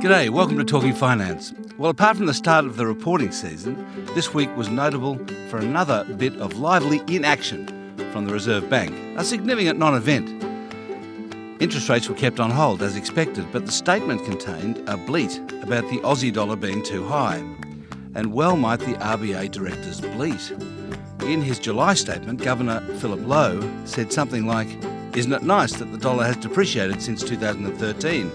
G'day, welcome to Talking Finance. Well, apart from the start of the reporting season, this week was notable for another bit of lively inaction from the Reserve Bank, a significant non event. Interest rates were kept on hold as expected, but the statement contained a bleat about the Aussie dollar being too high. And well might the RBA directors bleat. In his July statement, Governor Philip Lowe said something like, Isn't it nice that the dollar has depreciated since 2013?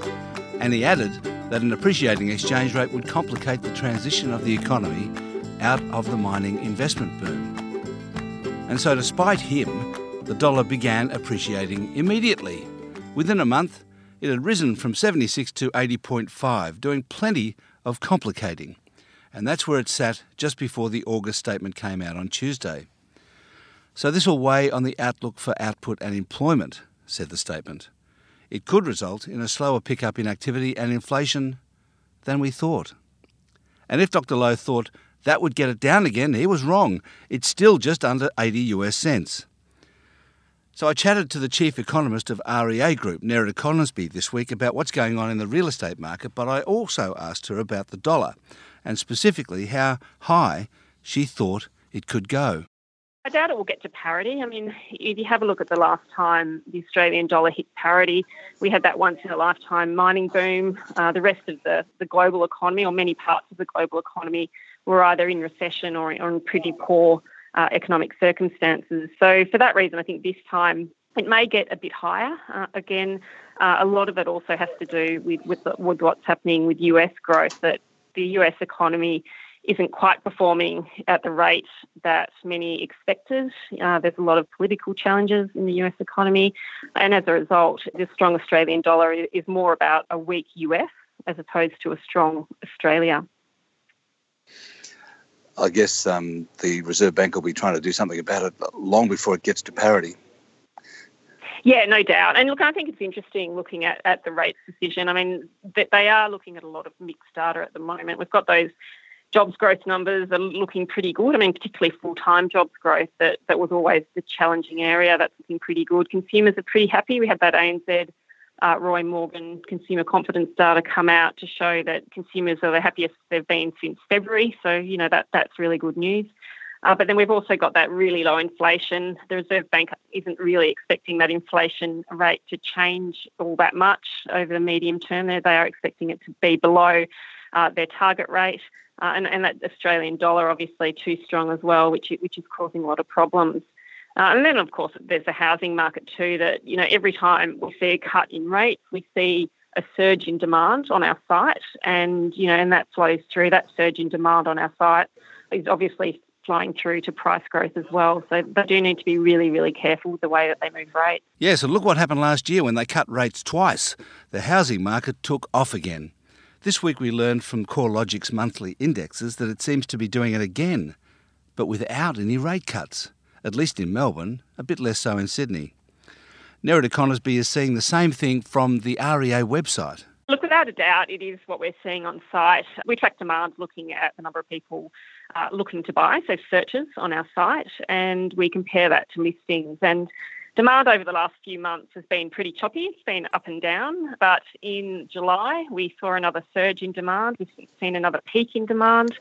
And he added that an appreciating exchange rate would complicate the transition of the economy out of the mining investment boom. And so, despite him, the dollar began appreciating immediately. Within a month, it had risen from 76 to 80.5, doing plenty of complicating. And that's where it sat just before the August statement came out on Tuesday. So, this will weigh on the outlook for output and employment, said the statement it could result in a slower pickup in activity and inflation than we thought. And if Dr. Lowe thought that would get it down again, he was wrong. It's still just under 80 US cents. So I chatted to the chief economist of REA Group, Nerida Conisbee, this week about what's going on in the real estate market, but I also asked her about the dollar and specifically how high she thought it could go. I doubt it will get to parity. I mean, if you have a look at the last time the Australian dollar hit parity, we had that once in a lifetime mining boom. Uh, the rest of the, the global economy, or many parts of the global economy, were either in recession or, or in pretty poor uh, economic circumstances. So, for that reason, I think this time it may get a bit higher. Uh, again, uh, a lot of it also has to do with, with, with what's happening with US growth, that the US economy isn't quite performing at the rate that many expected. Uh, there's a lot of political challenges in the US economy, and as a result, the strong Australian dollar is more about a weak US as opposed to a strong Australia. I guess um, the Reserve Bank will be trying to do something about it long before it gets to parity. Yeah, no doubt. And look, I think it's interesting looking at, at the rates decision. I mean, they are looking at a lot of mixed data at the moment. We've got those jobs growth numbers are looking pretty good. I mean, particularly full time jobs growth, that, that was always the challenging area. That's looking pretty good. Consumers are pretty happy. We had that ANZ uh, Roy Morgan consumer confidence data come out to show that consumers are the happiest they've been since February. So, you know, that, that's really good news. Uh, but then we've also got that really low inflation. The Reserve Bank isn't really expecting that inflation rate to change all that much over the medium term. They are expecting it to be below uh, their target rate. Uh, and, and that Australian dollar obviously too strong as well, which which is causing a lot of problems. Uh, and then of course there's the housing market too. That you know every time we see a cut in rates, we see a surge in demand on our site, and you know and that flows through. That surge in demand on our site is obviously flowing through to price growth as well. So they do need to be really, really careful with the way that they move rates. Yeah, so look what happened last year when they cut rates twice. The housing market took off again. This week we learned from CoreLogic's monthly indexes that it seems to be doing it again, but without any rate cuts, at least in Melbourne, a bit less so in Sydney. Nerida Conisbee is seeing the same thing from the REA website. Look, without a doubt, it is what we're seeing on site. We track demand looking at the number of people uh, looking to buy, so searches on our site, and we compare that to listings. And Demand over the last few months has been pretty choppy. It's been up and down, but in July we saw another surge in demand. We've seen another peak in demand,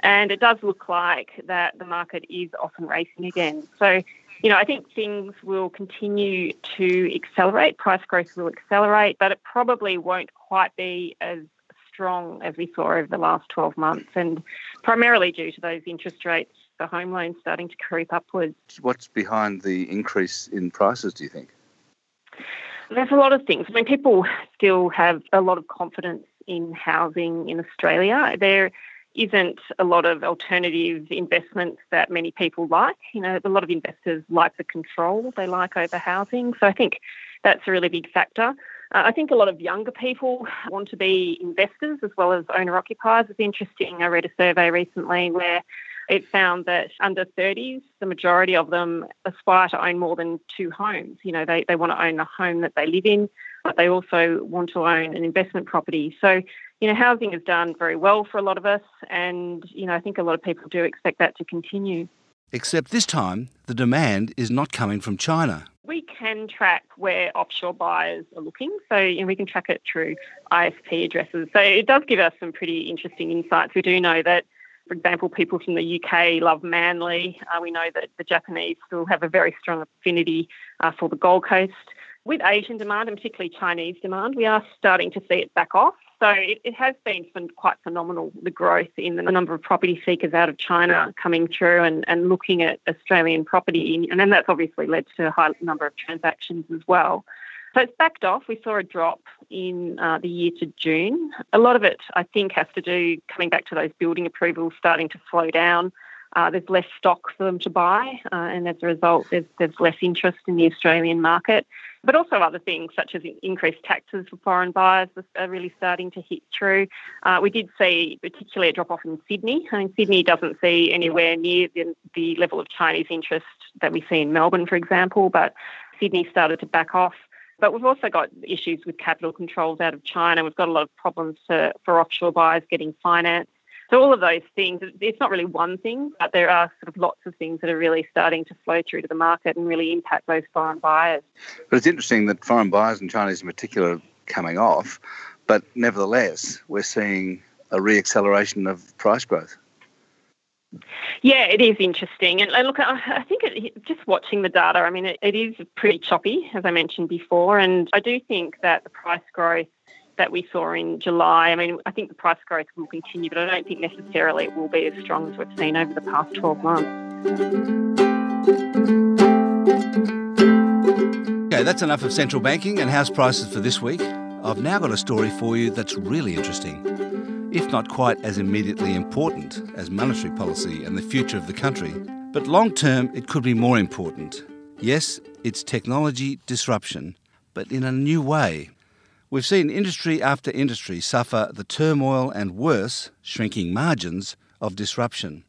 and it does look like that the market is off and racing again. So, you know, I think things will continue to accelerate. Price growth will accelerate, but it probably won't quite be as strong as we saw over the last 12 months, and primarily due to those interest rates for home loans starting to creep upwards. What's behind the increase in prices, do you think? There's a lot of things. I mean, people still have a lot of confidence in housing in Australia. There isn't a lot of alternative investments that many people like. You know, a lot of investors like the control they like over housing. So I think that's a really big factor. Uh, I think a lot of younger people want to be investors as well as owner occupiers. It's interesting. I read a survey recently where it found that under 30s, the majority of them aspire to own more than two homes. You know, they, they want to own the home that they live in, but they also want to own an investment property. So, you know, housing has done very well for a lot of us, and, you know, I think a lot of people do expect that to continue. Except this time, the demand is not coming from China. We can track where offshore buyers are looking, so you know, we can track it through ISP addresses. So it does give us some pretty interesting insights. We do know that, for example, people from the UK love Manly. Uh, we know that the Japanese still have a very strong affinity uh, for the Gold Coast. With Asian demand, and particularly Chinese demand, we are starting to see it back off. So it, it has been quite phenomenal, the growth in the number of property seekers out of China coming through and, and looking at Australian property. And then that's obviously led to a high number of transactions as well. So it's backed off. We saw a drop in uh, the year to June. A lot of it, I think, has to do coming back to those building approvals starting to slow down. Uh, there's less stock for them to buy, uh, and as a result, there's, there's less interest in the Australian market. But also other things such as increased taxes for foreign buyers are really starting to hit through. Uh, we did see particularly a drop off in Sydney. I mean, Sydney doesn't see anywhere near the, the level of Chinese interest that we see in Melbourne, for example, but Sydney started to back off. But we've also got issues with capital controls out of China. We've got a lot of problems to, for offshore buyers getting finance. So all of those things, it's not really one thing, but there are sort of lots of things that are really starting to flow through to the market and really impact those foreign buyers. But it's interesting that foreign buyers and Chinese in particular are coming off, but nevertheless, we're seeing a reacceleration of price growth. Yeah, it is interesting. And, look, I think it, just watching the data, I mean, it, it is pretty choppy, as I mentioned before. And I do think that the price growth that we saw in July. I mean, I think the price growth will continue, but I don't think necessarily it will be as strong as we've seen over the past 12 months. Okay, that's enough of central banking and house prices for this week. I've now got a story for you that's really interesting, if not quite as immediately important as monetary policy and the future of the country. But long term, it could be more important. Yes, it's technology disruption, but in a new way. We've seen industry after industry suffer the turmoil and worse, shrinking margins of disruption,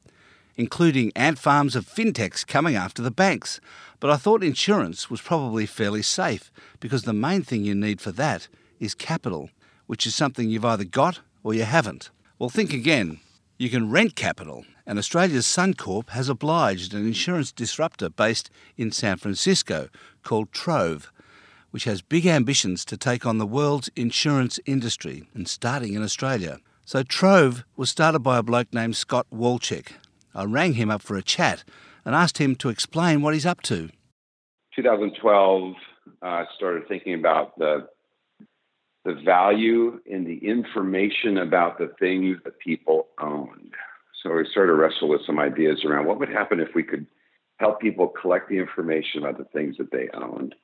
including ant farms of fintechs coming after the banks. But I thought insurance was probably fairly safe because the main thing you need for that is capital, which is something you've either got or you haven't. Well, think again. You can rent capital, and Australia's Suncorp has obliged an insurance disruptor based in San Francisco called Trov which has big ambitions to take on the world's insurance industry and starting in Australia. So Trov was started by a bloke named Scott Walchek. I rang him up for a chat and asked him to explain what he's up to. 2012, I uh, started thinking about the the value in the information about the things that people owned. So we started to wrestle with some ideas around what would happen if we could help people collect the information about the things that they owned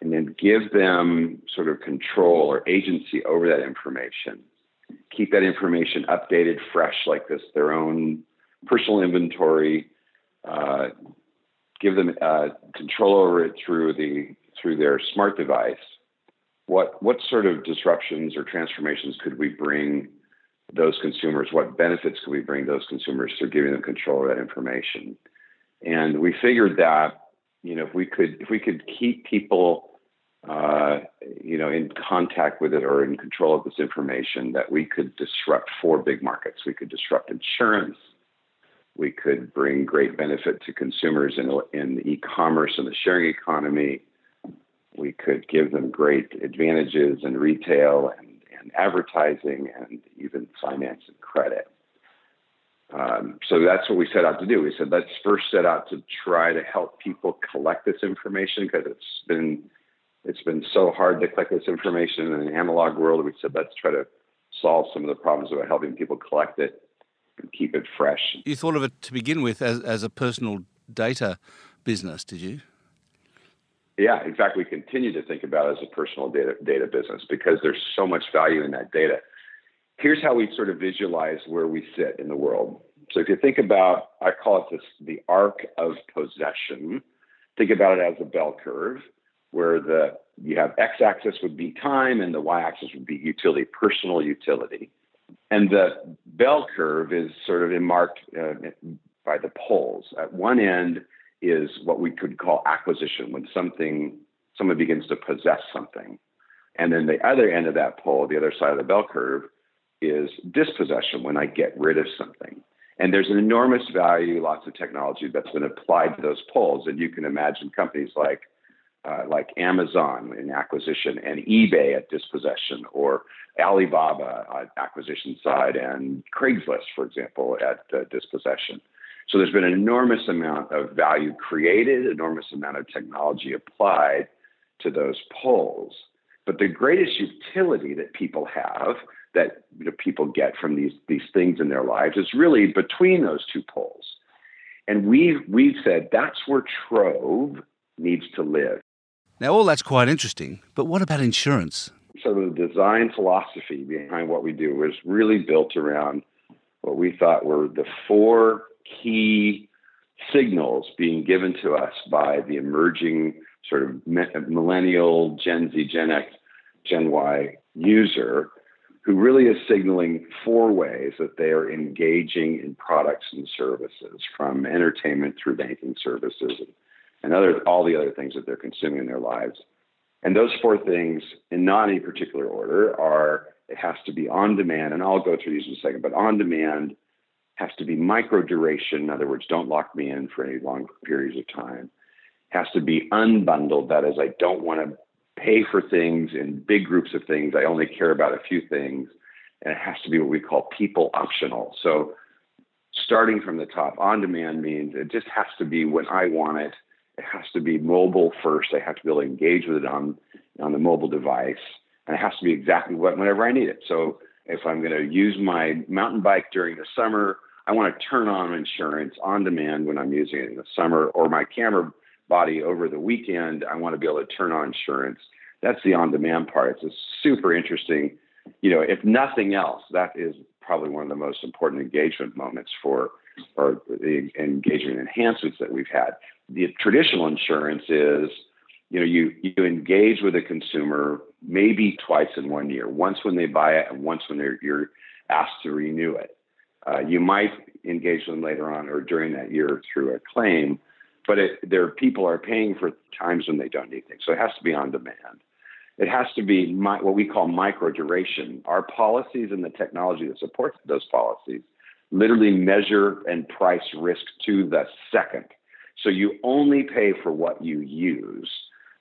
and then give them sort of control or agency over that information. Keep that information updated, fresh, like this, their own personal inventory. Uh, give them uh, control over it through the through their smart device. What what sort of disruptions or transformations could we bring those consumers? What benefits could we bring those consumers through giving them control of that information? And we figured that you know, if we could if we could keep people uh, you know in contact with it or in control of this information, that we could disrupt four big markets. We could disrupt insurance. We could bring great benefit to consumers in in e-commerce and the sharing economy. We could give them great advantages in retail and, and advertising and even finance and credit. Um, so that's what we set out to do. We said, let's first set out to try to help people collect this information because it's been it's been so hard to collect this information in an analog world. We said, let's try to solve some of the problems about helping people collect it and keep it fresh. You thought of it to begin with as, as a personal data business, did you? Yeah, in fact, we continue to think about it as a personal data data business because there's so much value in that data here's how we sort of visualize where we sit in the world. So if you think about, I call it this, the arc of possession. Think about it as a bell curve, where the you have x-axis would be time and the y-axis would be utility, personal utility, and the bell curve is sort of marked uh, by the poles. At one end is what we could call acquisition, when something someone begins to possess something, and then the other end of that pole, the other side of the bell curve, is dispossession when I get rid of something. And there's an enormous value, lots of technology that's been applied to those poles. And you can imagine companies like uh, like Amazon in acquisition and eBay at dispossession, or Alibaba at acquisition side, and Craigslist, for example, at uh, dispossession. So there's been an enormous amount of value created, enormous amount of technology applied to those polls. But the greatest utility that people have, that you know, people get from these these things in their lives, is really between those two poles. And we've we've said that's where Trov needs to live. Now, all that's quite interesting, but what about insurance? So, the design philosophy behind what we do was really built around what we thought were the four key signals being given to us by the emerging sort of millennial, Gen Z, Gen X, Gen Y user who really is signaling four ways that they are engaging in products and services from entertainment through banking services and other all the other things that they're consuming in their lives. And those four things, in not any particular order, are it has to be on demand, and I'll go through these in a second, but on demand has to be micro duration. In other words, don't lock me in for any long periods of time. Has to be unbundled. That is, I don't want to pay for things in big groups of things. I only care about a few things. And it has to be what we call people optional. So starting from the top, on demand means it just has to be when I want it it has to be mobile first. I have to be able to engage with it on on the mobile device, and it has to be exactly what whenever I need it. So if I'm going to use my mountain bike during the summer, I want to turn on insurance on demand when I'm using it in the summer, or my camera body over the weekend. I want to be able to turn on insurance. That's the on-demand part. It's a super interesting. You know, if nothing else, that is probably one of the most important engagement moments for or the engagement enhancements that we've had the traditional insurance is you know you you engage with a consumer maybe twice in one year once when they buy it and once when you're asked to renew it uh, you might engage them later on or during that year through a claim but it, there people are paying for times when they don't need things. So it has to be on demand. It has to be my, what we call micro duration. Our policies and the technology that supports those policies literally measure and price risk to the second. So you only pay for what you use,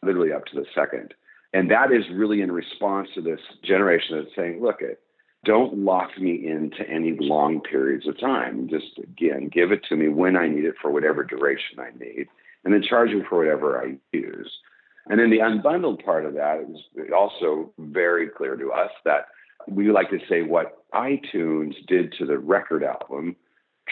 literally up to the second. And that is really in response to this generation that's saying, look, it, don't lock me into any long periods of time. Just again, give it to me when I need it for whatever duration I need, and then charge me for whatever I use. And then the unbundled part of that is also very clear to us that we like to say what iTunes did to the record album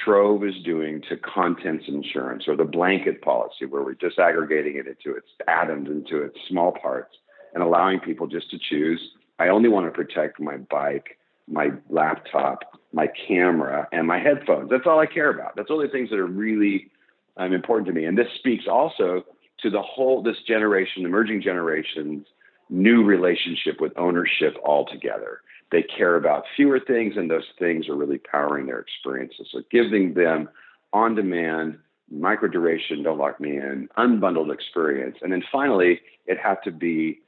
Trov is doing to contents insurance or the blanket policy, where we're disaggregating it into its atoms, into its small parts, and allowing people just to choose. I only want to protect my bike, my laptop, my camera, and my headphones. That's all I care about. That's all the things that are really um, important to me. And this speaks also to the whole this generation, emerging generations, new relationship with ownership altogether. They care about fewer things, and those things are really powering their experiences. So giving them on demand, micro duration, don't lock me in, unbundled experience. And then finally, it had to be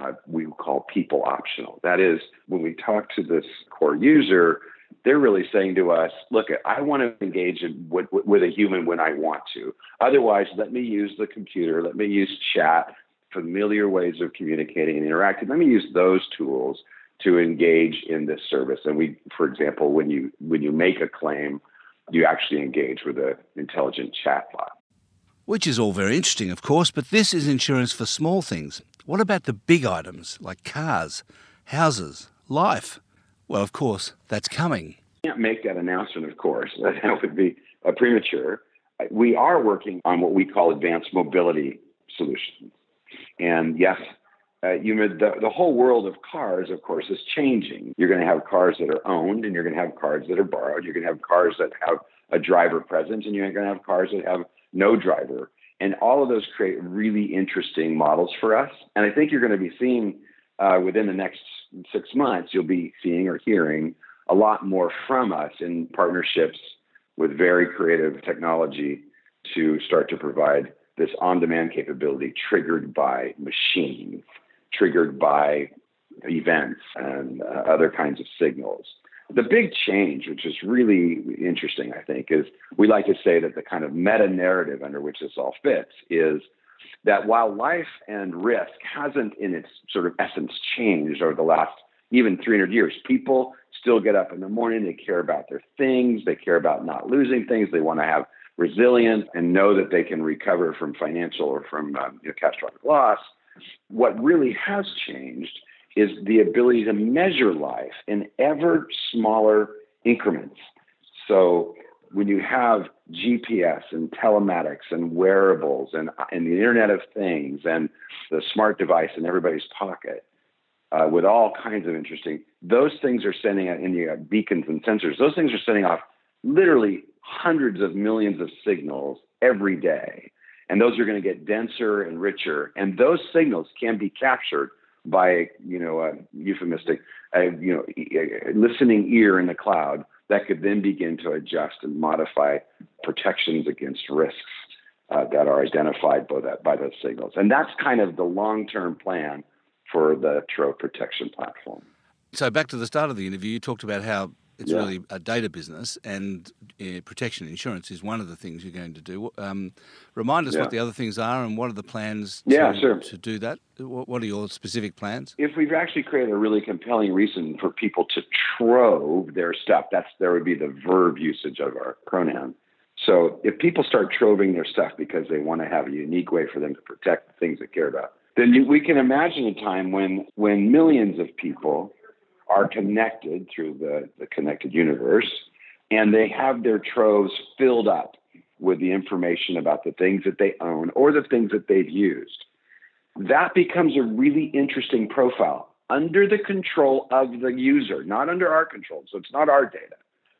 uh, we call people optional. That is, when we talk to this core user, they're really saying to us, look, I want to engage in, with, with a human when I want to. Otherwise, let me use the computer, let me use chat, familiar ways of communicating and interacting. Let me use those tools to engage in this service. And we, for example, when you when you make a claim, you actually engage with an intelligent chatbot. Which is all very interesting, of course, but this is insurance for small things. What about the big items like cars, houses, life? Well, of course, that's coming. Can't make that announcement, of course. That would be uh, premature. We are working on what we call advanced mobility solutions. And yes, uh, you know, the, the whole world of cars, of course, is changing. You're going to have cars that are owned, and you're going to have cars that are borrowed. You're going to have cars that have a driver present, and you're going to have cars that have no driver. And all of those create really interesting models for us. And I think you're going to be seeing uh, within the next six months, you'll be seeing or hearing a lot more from us in partnerships with very creative technology to start to provide this on demand capability triggered by machines triggered by events and uh, other kinds of signals. The big change, which is really interesting, I think, is we like to say that the kind of meta narrative under which this all fits is that while life and risk hasn't, in its sort of essence, changed over the last even 300 years, people still get up in the morning, they care about their things, they care about not losing things, they want to have resilience and know that they can recover from financial or from um, you know, catastrophic loss. What really has changed is the ability to measure life in ever smaller increments. So when you have GPS and telematics and wearables and, and the Internet of Things and the smart device in everybody's pocket, uh, with all kinds of interesting, those things are sending out, you have beacons and sensors, those things are sending off literally hundreds of millions of signals every day. And those are going to get denser and richer. And those signals can be captured by, you know, a euphemistic, a, you know, a listening ear in the cloud that could then begin to adjust and modify protections against risks uh, that are identified by, that, by those signals. And that's kind of the long term plan for the Trov Protection Platform. So, back to the start of the interview, you talked about how it's yeah. really a data business, and uh, protection insurance is one of the things you're going to do. Um, remind us yeah. what the other things are, and what are the plans to, yeah, sure. to do that? What are your specific plans? If we've actually created a really compelling reason for people to trove their stuff, that's there would be the verb usage of our pronoun. So if people start troving their stuff because they want to have a unique way for them to protect the things they care about, then we can imagine a time when when millions of people are connected through the, the connected universe, and they have their troves filled up with the information about the things that they own or the things that they've used. That becomes a really interesting profile under the control of the user, not under our control. So it's not our data.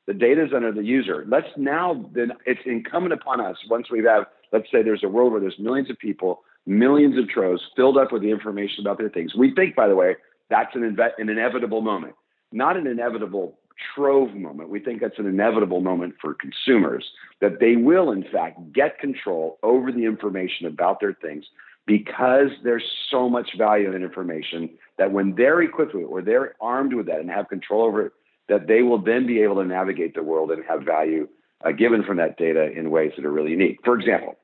The data is under the user. Let's now then it's incumbent upon us once we have, let's say there's a world where there's millions of people, millions of troves filled up with the information about their things. We think, by the way, that's an, inve- an inevitable moment, not an inevitable trove moment. We think that's an inevitable moment for consumers that they will, in fact, get control over the information about their things because there's so much value in information that when they're equipped with it or they're armed with that and have control over it, that they will then be able to navigate the world and have value uh, given from that data in ways that are really unique. For example,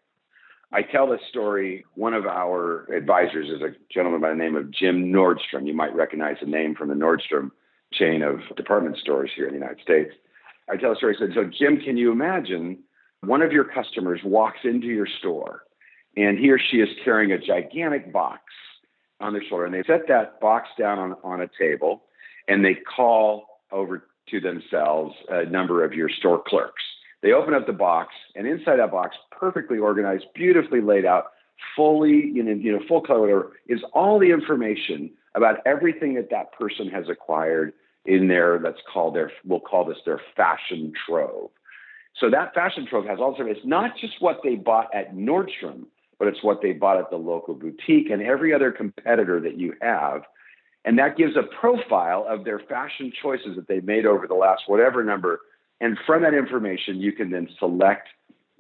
I tell this story. One of our advisors is a gentleman by the name of Jim Nordstrom. You might recognize the name from the Nordstrom chain of department stores here in the United States. I tell a story. I said, So, Jim, can you imagine one of your customers walks into your store and he or she is carrying a gigantic box on their shoulder and they set that box down on, on a table and they call over to themselves a number of your store clerks they open up the box, and inside that box, perfectly organized, beautifully laid out, fully, you know, you know, full color, is all the information about everything that that person has acquired in their, let's call their, we'll call this their fashion trove. So that fashion trove has also, it's not just what they bought at Nordstrom, but it's what they bought at the local boutique and every other competitor that you have. And that gives a profile of their fashion choices that they made over the last whatever number and from that information, you can then select,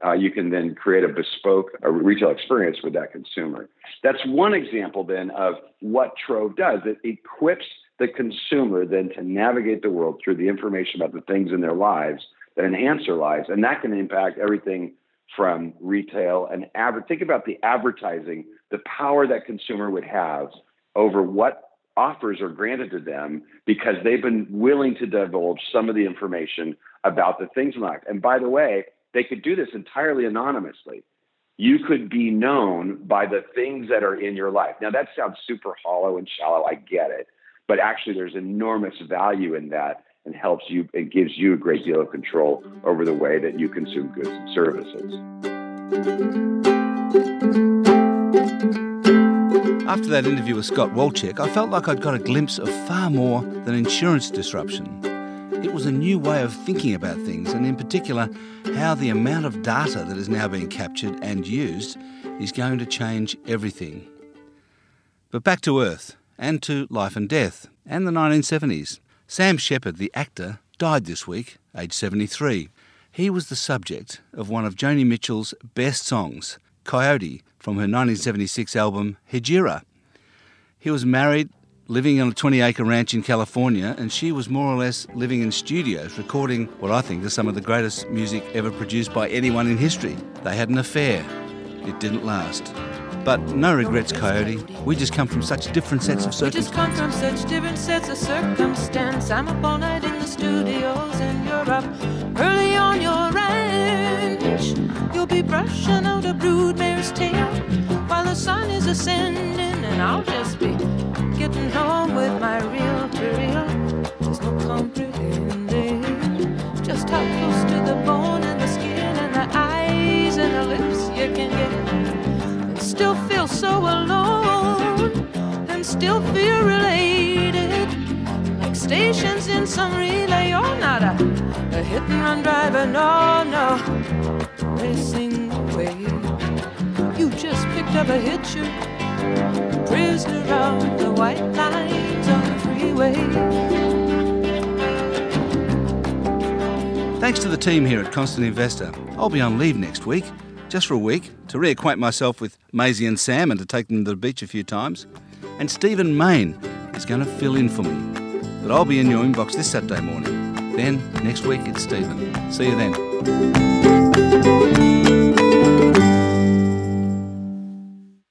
uh, you can then create a bespoke a retail experience with that consumer. That's one example then of what Trov does. It equips the consumer then to navigate the world through the information about the things in their lives that enhance their lives. And that can impact everything from retail and adver- think about the advertising, the power that consumer would have over what offers are granted to them because they've been willing to divulge some of the information about the things in life. And by the way, they could do this entirely anonymously. You could be known by the things that are in your life. Now, that sounds super hollow and shallow. I get it. But actually, there's enormous value in that and helps you, it gives you a great deal of control over the way that you consume goods and services. After that interview with Scott Walchek, I felt like I'd got a glimpse of far more than insurance disruption. It was a new way of thinking about things, and in particular, how the amount of data that is now being captured and used is going to change everything. But back to Earth, and to life and death, and the 1970s. Sam Shepard, the actor, died this week, aged 73. He was the subject of one of Joni Mitchell's best songs, Coyote, from her 1976 album Hejira. He was married living on a 20 acre ranch in California, and she was more or less living in studios, recording what I think is some of the greatest music ever produced by anyone in history. They had an affair. It didn't last. But no regrets, Coyote. We just come from such different sets of We just come from circumstances. such different sets of circumstance. I'm up all night in the studios and you're up early on your ranch. You'll be brushing out a broodmare's tail while the sun is ascending, and I'll just be getting home with my real, to reel. There's no comprehending. Just how close to the bone and the skin and the eyes and the lips you can get. And still feel so alone and still feel related. Like stations in some relay. You're not a, a hit and run driver no no. Racing away. You just picked up a hitcher prisoner on the white lines on the freeway Thanks to the team here at Constant Investor. I'll be on leave next week, just for a week, to reacquaint myself with Maisie and Sam and to take them to the beach a few times. And Stephen Mayne is going to fill in for me. But I'll be in your inbox this Saturday morning. Then, next week, it's Stephen. See you then.